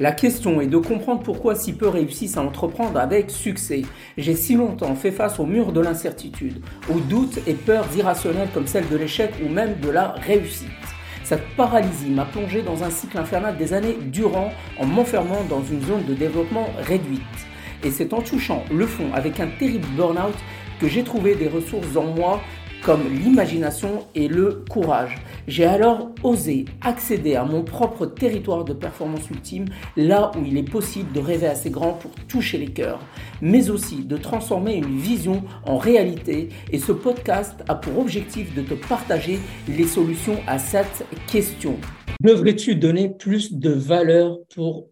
La question est de comprendre pourquoi si peu réussissent à entreprendre avec succès. J'ai si longtemps fait face au mur de l'incertitude, aux doutes et peurs irrationnelles comme celle de l'échec ou même de la réussite. Cette paralysie m'a plongé dans un cycle infernal des années durant en m'enfermant dans une zone de développement réduite. Et c'est en touchant le fond avec un terrible burn-out que j'ai trouvé des ressources en moi comme l'imagination et le courage. J'ai alors osé accéder à mon propre territoire de performance ultime, là où il est possible de rêver assez grand pour toucher les cœurs, mais aussi de transformer une vision en réalité. Et ce podcast a pour objectif de te partager les solutions à cette question. Devrais-tu donner plus de valeur pour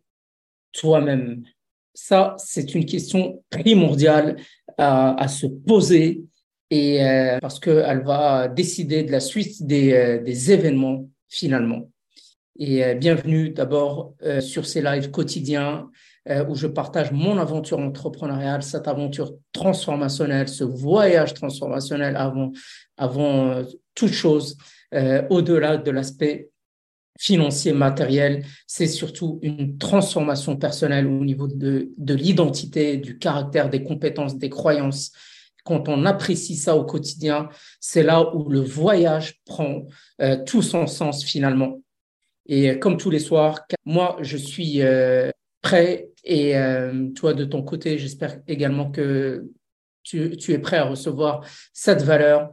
toi-même? Ça, c'est une question primordiale à, à se poser et euh, parce qu'elle va décider de la suite des, euh, des événements finalement. Et euh, bienvenue d'abord sur ces lives quotidiens où je partage mon aventure entrepreneuriale, cette aventure transformationnelle, ce voyage transformationnel avant, avant toute chose, au-delà de l'aspect financier, matériel, c'est surtout une transformation personnelle au niveau de, de l'identité, du caractère, des compétences, des croyances, quand on apprécie ça au quotidien, c'est là où le voyage prend euh, tout son sens finalement. Et euh, comme tous les soirs, moi, je suis euh, prêt et toi, de ton côté, j'espère également que tu, es prêt à recevoir cette valeur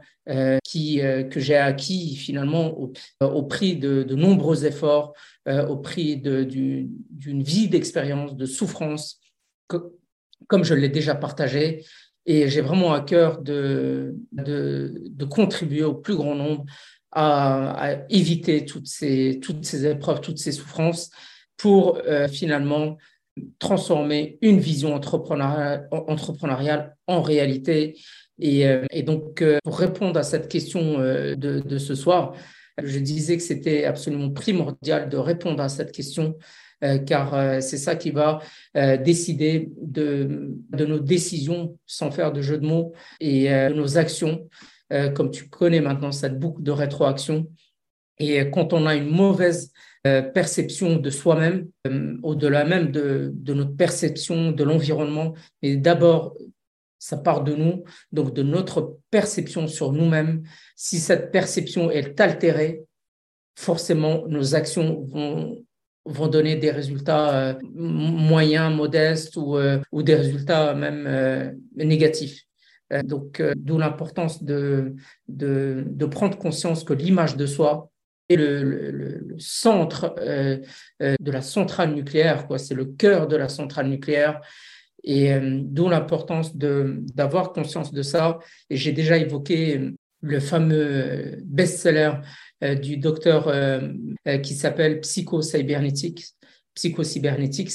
qui, que j'ai acquis finalement au, prix de, de, nombreux efforts, au prix d'une vie d'expérience, de souffrance, comme je l'ai déjà partagé. Et j'ai vraiment à cœur de, de, contribuer au plus grand nombre à, éviter toutes ces, toutes ces épreuves, toutes ces souffrances pour euh, finalement transformer une vision entrepreneuriale, en réalité. Et, euh, donc, euh, pour répondre à cette question de, ce soir, je disais que c'était absolument primordial de répondre à cette question car euh, c'est ça qui va euh, décider de, de, nos décisions, sans faire de jeu de mots, et de nos actions. comme tu connais maintenant cette boucle de rétroaction. Et quand on a une mauvaise perception de soi-même, au-delà même de, de, notre perception de l'environnement, et d'abord, ça part de nous, donc de notre perception sur nous-mêmes. Si cette perception est altérée, forcément, nos actions vont vont donner des résultats euh, moyens, modestes ou, euh, ou des résultats même euh, négatifs. donc, d'où l'importance de, de, prendre conscience que l'image de soi est le, le, centre de la centrale nucléaire, quoi. C'est le cœur de la centrale nucléaire. Et d'où l'importance d'avoir conscience de ça. Et j'ai déjà évoqué le fameux best-seller euh, du docteur euh, euh, qui s'appelle Psycho-Cybernetics, Psycho-Cybernetics.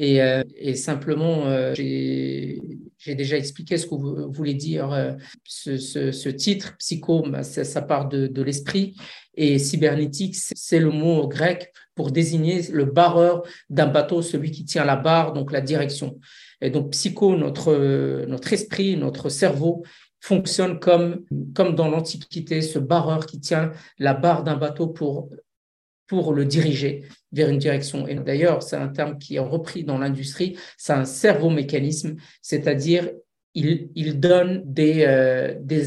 Et, simplement, j'ai déjà expliqué ce que vous voulez dire ce, titre. Psycho, bah, ça, part de, l'esprit. Et cybernetics, c'est le mot grec pour désigner le barreur d'un bateau, celui qui tient la barre, donc la direction. Et donc, psycho, notre, notre esprit, notre cerveau, fonctionne comme, comme dans l'Antiquité, ce barreur qui tient la barre d'un bateau pour, pour le diriger vers une direction. Et d'ailleurs, c'est un terme qui est repris dans l'industrie, c'est un cerveau-mécanisme, c'est-à-dire il, il donne des, euh, des,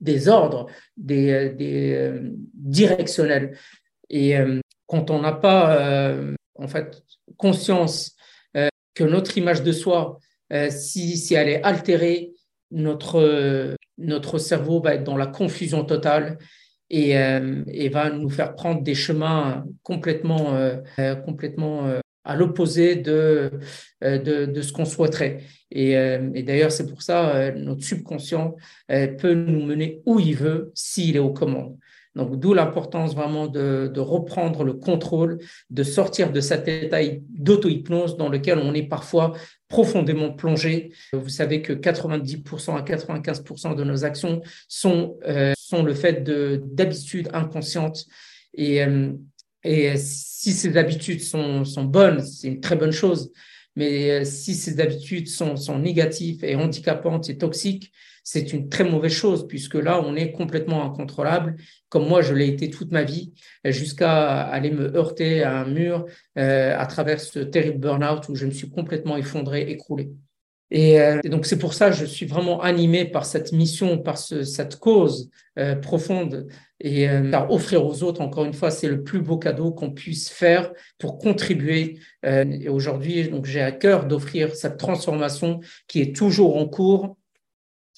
des, ordres, des, euh, des euh, directionnels. Et quand on n'a pas en fait conscience que notre image de soi, si, si elle est altérée, notre, notre cerveau va être dans la confusion totale et, euh, et va nous faire prendre des chemins complètement, euh, complètement euh, à l'opposé de, de, de, ce qu'on souhaiterait. Et, et d'ailleurs, c'est pour ça notre subconscient peut nous mener où il veut s'il est aux commandes. Donc, d'où l'importance vraiment de, reprendre le contrôle, de sortir de cet état d'auto-hypnose dans lequel on est parfois profondément plongé. Vous savez que 90% à 95% de nos actions sont, euh, sont le fait d'habitudes inconscientes. Et, euh, et si ces habitudes sont, sont bonnes, c'est une très bonne chose. Mais euh, si ces habitudes sont, sont négatives et handicapantes et toxiques, c'est une très mauvaise chose puisque là, on est complètement incontrôlable, comme moi je l'ai été toute ma vie, jusqu'à aller me heurter à un mur euh, à travers ce terrible burn-out où je me suis complètement effondré, écroulé. Et, euh, donc c'est pour ça que je suis vraiment animé par cette mission, par cette cause euh, profonde et par offrir aux autres, encore une fois, c'est le plus beau cadeau qu'on puisse faire pour contribuer. et aujourd'hui, donc j'ai à cœur d'offrir cette transformation qui est toujours en cours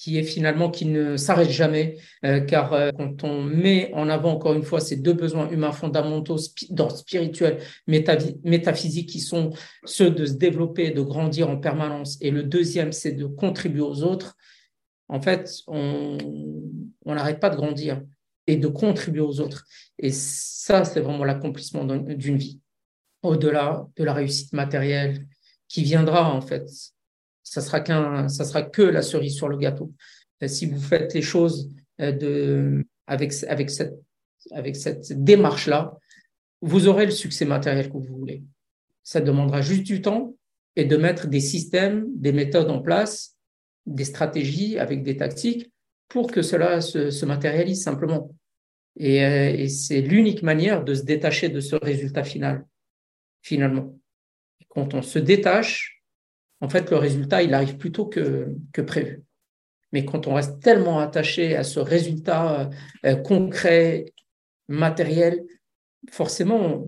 qui est finalement qui ne s'arrête jamais, euh, car euh, quand on met en avant encore une fois ces deux besoins humains fondamentaux, d'ordre spirituel, métaphysique, qui sont ceux de se développer, de grandir en permanence, et le deuxième, c'est de contribuer aux autres, en fait, on n'arrête pas de grandir et de contribuer aux autres. Et ça, c'est vraiment l'accomplissement d'une vie, au-delà de la réussite matérielle qui viendra, en fait, ça sera qu'un, ça sera que la cerise sur le gâteau. Si vous faites les choses euh, de, avec, avec cette, avec cette démarche-là, vous aurez le succès matériel que vous voulez. Ça demandera juste du temps et de mettre des systèmes, des méthodes en place, des stratégies avec des tactiques pour que cela se, matérialise simplement. Et, euh, et c'est l'unique manière de se détacher de ce résultat final, finalement. Quand on se détache, en fait, le résultat, il arrive plus tôt que, prévu. Mais quand on reste tellement attaché à ce résultat euh, concret, matériel, forcément,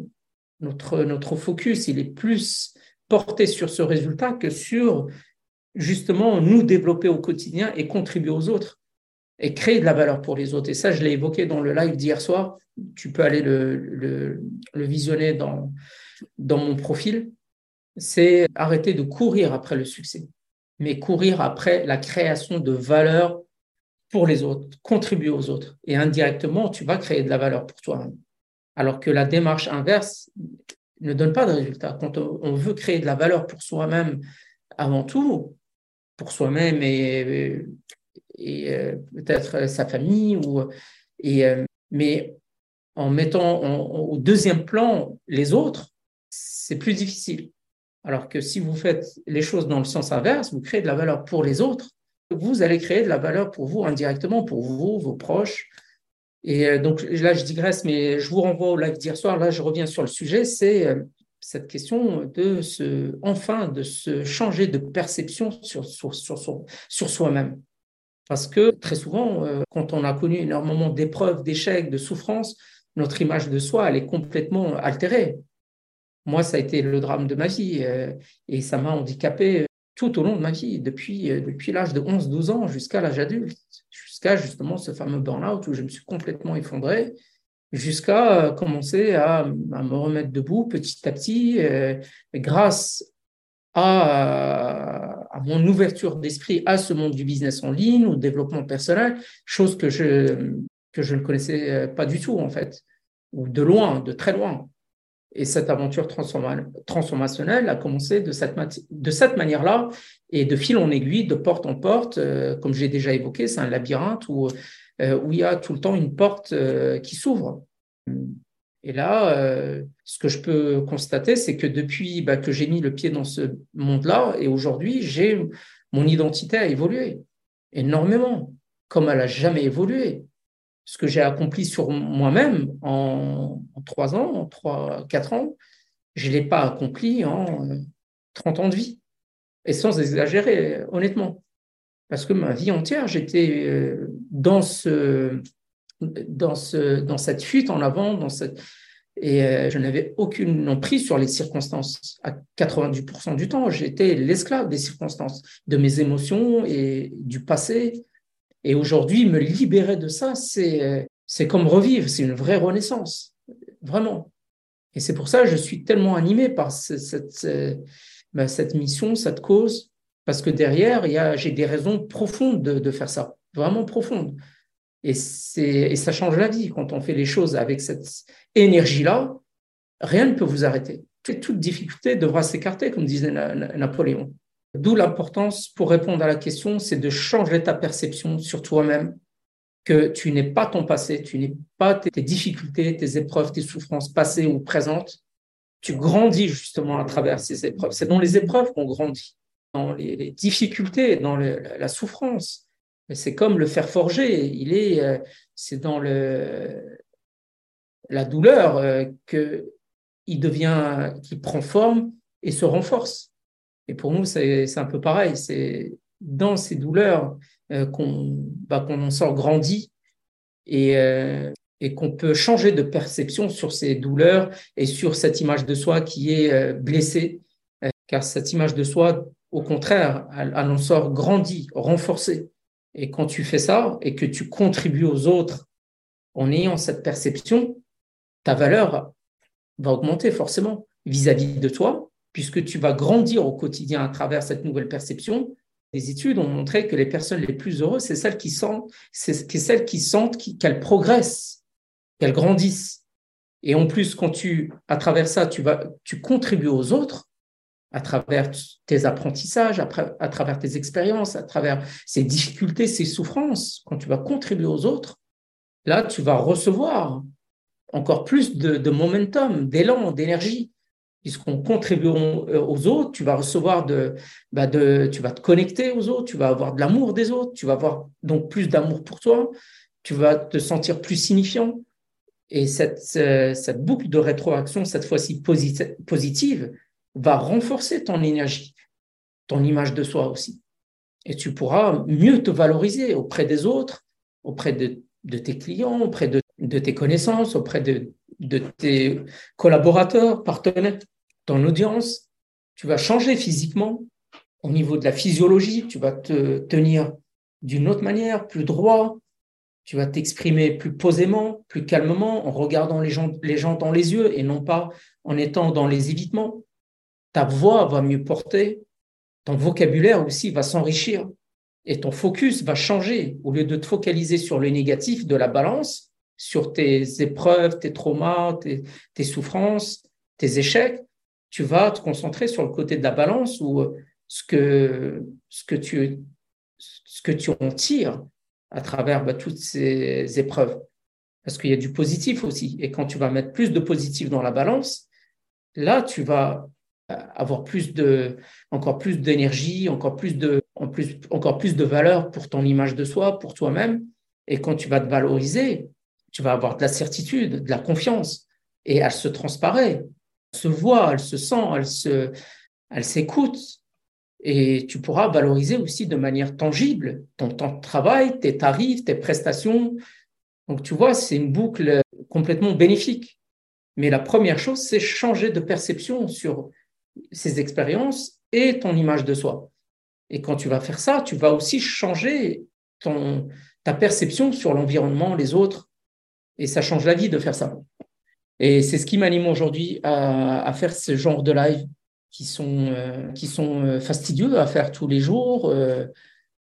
notre, focus, il est plus porté sur ce résultat que sur justement nous développer au quotidien et contribuer aux autres et créer de la valeur pour les autres. Et ça, je l'ai évoqué dans le live d'hier soir. Tu peux aller le, visionner dans mon profil c'est arrêter de courir après le succès, mais courir après la création de valeur pour les autres, contribuer aux autres. Et indirectement, tu vas créer de la valeur pour toi-même. Alors que la démarche inverse ne donne pas de résultat. Quand on veut créer de la valeur pour soi-même avant tout, pour soi-même et, euh, peut-être sa famille, ou, euh, mais en mettant au deuxième plan les autres, c'est plus difficile. Alors que si vous faites les choses dans le sens inverse, vous créez de la valeur pour les autres, vous allez créer de la valeur pour vous indirectement, pour vous, vos proches. Et euh, donc là, je digresse, mais je vous renvoie au live d'hier soir. Là, je reviens sur le sujet, c'est euh, cette question de se, enfin, de se changer de perception sur, soi-même. Parce que très souvent, euh, quand on a connu énormément d'épreuves, d'échecs, de souffrances, notre image de soi, elle est complètement altérée. Moi, ça a été le drame de ma vie euh, et ça m'a handicapé tout au long de ma vie, depuis, euh, l'âge de 11-12 ans jusqu'à l'âge adulte, jusqu'à justement ce fameux burn-out où je me suis complètement effondré, jusqu'à euh, commencer à, me remettre debout petit à petit, grâce à, à, mon ouverture d'esprit à ce monde du business en ligne, au développement personnel, chose que je, que je ne connaissais pas du tout en fait, ou de loin, de très loin. Et cette aventure transformationnelle a commencé de cette, manière-là et de fil en aiguille, de porte en porte, euh, comme j'ai déjà évoqué, c'est un labyrinthe où, euh, où il y a tout le temps une porte euh, qui s'ouvre. Et là, ce que je peux constater, c'est que depuis bah, que j'ai mis le pied dans ce monde-là, et aujourd'hui, j'ai mon identité a évolué énormément, comme elle a jamais évolué ce que j'ai accompli sur moi-même en, trois ans, en trois, quatre ans, je ne l'ai pas accompli en 30 euh, ans de vie. Et sans exagérer, honnêtement. Parce que ma vie entière, j'étais euh, dans, ce, dans, ce, dans cette fuite en avant, dans cette, et euh, je n'avais aucune emprise sur les circonstances. À 90% du temps, j'étais l'esclave des circonstances, de mes émotions et du passé et aujourd'hui, me libérer de ça, c'est, comme revivre, c'est une vraie renaissance, vraiment. Et c'est pour ça que je suis tellement animé par cette, ben, cette, mission, cette cause, parce que derrière, j'ai des raisons profondes de, faire ça, vraiment profondes. Et, et ça change la vie quand on fait les choses avec cette énergie-là. Rien ne peut vous arrêter. Toute difficulté devra s'écarter, comme disait Napoléon. D'où l'importance, pour répondre à la question, c'est de changer ta perception sur toi-même, que tu n'es pas ton passé, tu n'es pas tes difficultés, tes épreuves, tes souffrances passées ou présentes. Tu grandis justement à travers ces épreuves. C'est dans les épreuves qu'on grandit, dans les, difficultés, dans la souffrance. C'est comme le fer forgé. Il est, c'est dans la douleur que il devient, qui prend forme et se renforce. Et pour nous, c'est un peu pareil. C'est dans ces douleurs qu'on bah, en sort grandi et, et qu'on peut changer de perception sur ces douleurs et sur cette image de soi qui est euh, blessée, euh, car cette image de soi, au contraire, elle, en sort grandie, renforcée. Et quand tu fais ça et que tu contribues aux autres en ayant cette perception, ta valeur va augmenter forcément vis-à-vis de toi, puisque tu vas grandir au quotidien à travers cette nouvelle perception. Les études ont montré que les personnes les plus heureuses, c'est celles qui sentent, c'est celles qui sentent qu'elles progressent qu'elles grandissent. Et en plus, quand tu, à travers ça, tu vas, tu contribues aux autres, à travers tes apprentissages, à, travers tes expériences, à travers ces difficultés, ces souffrances, quand tu vas contribuer aux autres, là, tu vas recevoir encore plus de, momentum, d'élan, d'énergie, puisqu'on contribue aux autres, tu vas recevoir de, bah de, tu vas te connecter aux autres, tu vas avoir de l'amour des autres, tu vas avoir donc plus d'amour pour toi, tu vas te sentir plus signifiant, et cette, cette boucle de rétroaction, cette fois-ci positive, va renforcer ton énergie, ton image de soi aussi. Et tu pourras mieux te valoriser auprès des autres, auprès de, de tes clients, auprès de, de, tes connaissances, auprès de, de tes collaborateurs, partenaires, ton audience. Tu vas changer physiquement au niveau de la physiologie, tu vas te tenir d'une autre manière, plus droit, tu vas t'exprimer plus posément, plus calmement, en regardant les gens, les gens dans les yeux et non pas en étant dans les évitements. Ta voix va mieux porter, ton vocabulaire aussi va s'enrichir et ton focus va changer. Au lieu de te focaliser sur le négatif de la balance, sur tes épreuves, tes traumas, tes, tes souffrances, tes échecs, tu vas te concentrer sur le côté de la balance ce que, ce que, tu, ce que tu en tires, à travers bah, toutes ces épreuves. Parce qu'il y a du positif aussi. Et quand tu vas mettre plus de positif dans la balance, là, tu vas euh, avoir plus de, encore plus d'énergie, encore plus de, en plus, encore plus de valeur pour ton image de soi, pour toi-même. Et quand tu vas te valoriser, tu vas avoir de la certitude, de la confiance. Et elle se transparaît, se voit, elle se sent, elle se, elle s'écoute et tu pourras valoriser aussi de manière tangible ton temps de travail, tes tarifs, tes prestations. Donc tu vois, c'est une boucle complètement bénéfique. Mais la première chose, c'est changer de perception sur ces expériences et ton image de soi. Et quand tu vas faire ça, tu vas aussi changer ton, ta perception sur l'environnement, les autres. Et ça change la vie de faire ça. Et c'est ce qui m'anime aujourd'hui à, faire ce genre de live qui sont, euh, qui sont euh, fastidieux à faire tous les jours euh,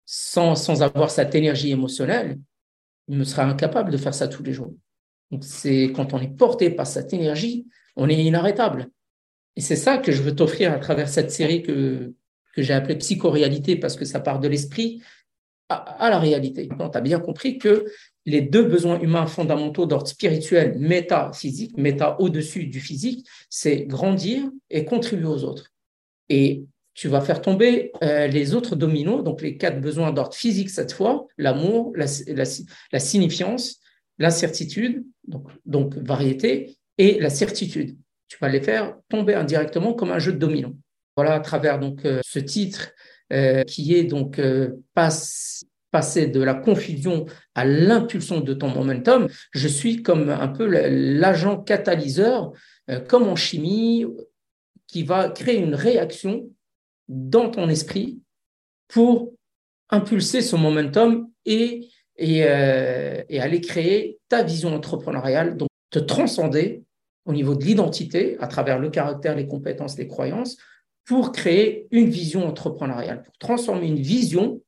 sans, sans avoir cette énergie émotionnelle. Il me serait incapable de faire ça tous les jours. Donc, c'est quand on est porté par cette énergie, on est inarrêtable. Et c'est ça que je veux t'offrir à travers cette série que, que j'ai appelée Psychoréalité parce que ça part de l'esprit à, à, la réalité. Tu as bien compris que les deux besoins humains fondamentaux d'ordre spirituel, métaphysique, méta au-dessus du physique, c'est grandir et contribuer aux autres. Et tu vas faire tomber euh, les autres dominos, donc les quatre besoins d'ordre physique cette fois, l'amour, la, la, signifiance, l'incertitude, donc, variété, et la certitude. Tu vas les faire tomber indirectement comme un jeu de dominos. Voilà à travers donc euh, ce titre euh, qui est donc passe passer de la confusion à l'impulsion de ton momentum, je suis comme un peu l'agent catalyseur, euh, comme en chimie, qui va créer une réaction dans ton esprit pour impulser ce momentum et, et, euh, et aller créer ta vision entrepreneuriale, donc te transcender au niveau de l'identité à travers le caractère, les compétences, les croyances, pour créer une vision entrepreneuriale, pour transformer une vision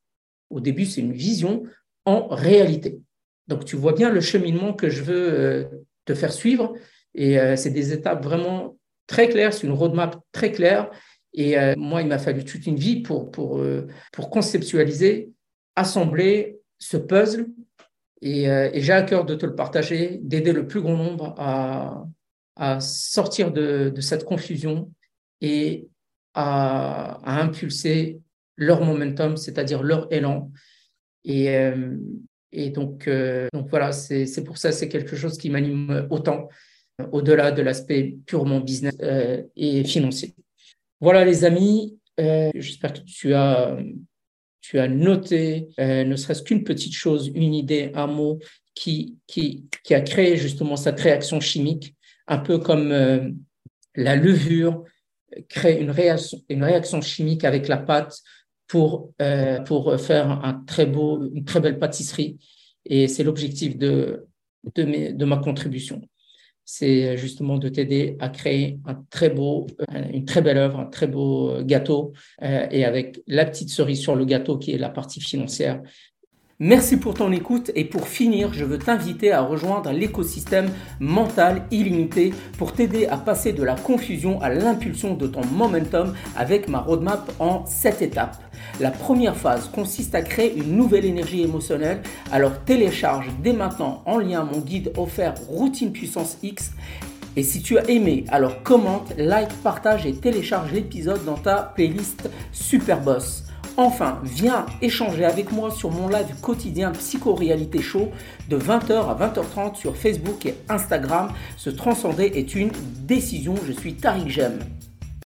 au début, c'est une vision en réalité. Donc, tu vois bien le cheminement que je veux euh, te faire suivre. Et euh, c'est des étapes vraiment très claires, c'est une roadmap très claire. Et euh, moi, il m'a fallu toute une vie pour, pour, pour conceptualiser, assembler ce puzzle. Et, j'ai à cœur de te le partager, d'aider le plus grand nombre à, à sortir de, de, cette confusion et à, à impulser leur momentum, c'est-à-dire leur élan, Et, et donc, donc voilà, c'est pour ça, c'est quelque chose qui m'anime autant, au-delà de l'aspect purement business et financier. Voilà les amis, j'espère que tu as tu as noté, euh, ne serait-ce qu'une petite chose, une idée, un mot qui, qui, qui, a créé justement cette réaction chimique, un peu comme euh, la levure crée une une réaction chimique avec la pâte pour, euh, pour faire un très beau, une très belle pâtisserie. Et c'est l'objectif de, de, de ma contribution c'est justement de t'aider à créer un très beau, euh, une très belle œuvre, un très beau euh, gâteau, et avec la petite cerise sur le gâteau qui est la partie financière. Merci pour ton écoute et pour finir, je veux t'inviter à rejoindre l'écosystème mental illimité pour t'aider à passer de la confusion à l'impulsion de ton momentum avec ma roadmap en 7 étapes. La première phase consiste à créer une nouvelle énergie émotionnelle. Alors télécharge dès maintenant en lien mon guide offert Routine Puissance X. Et si tu as aimé, alors commente, like, partage et télécharge l'épisode dans ta playlist Super Boss. Enfin, viens échanger avec moi sur mon live quotidien Psycho-Réalité Show de 20h à 20h30 sur Facebook et Instagram. Se transcender est une décision. Je suis Tariq Jem.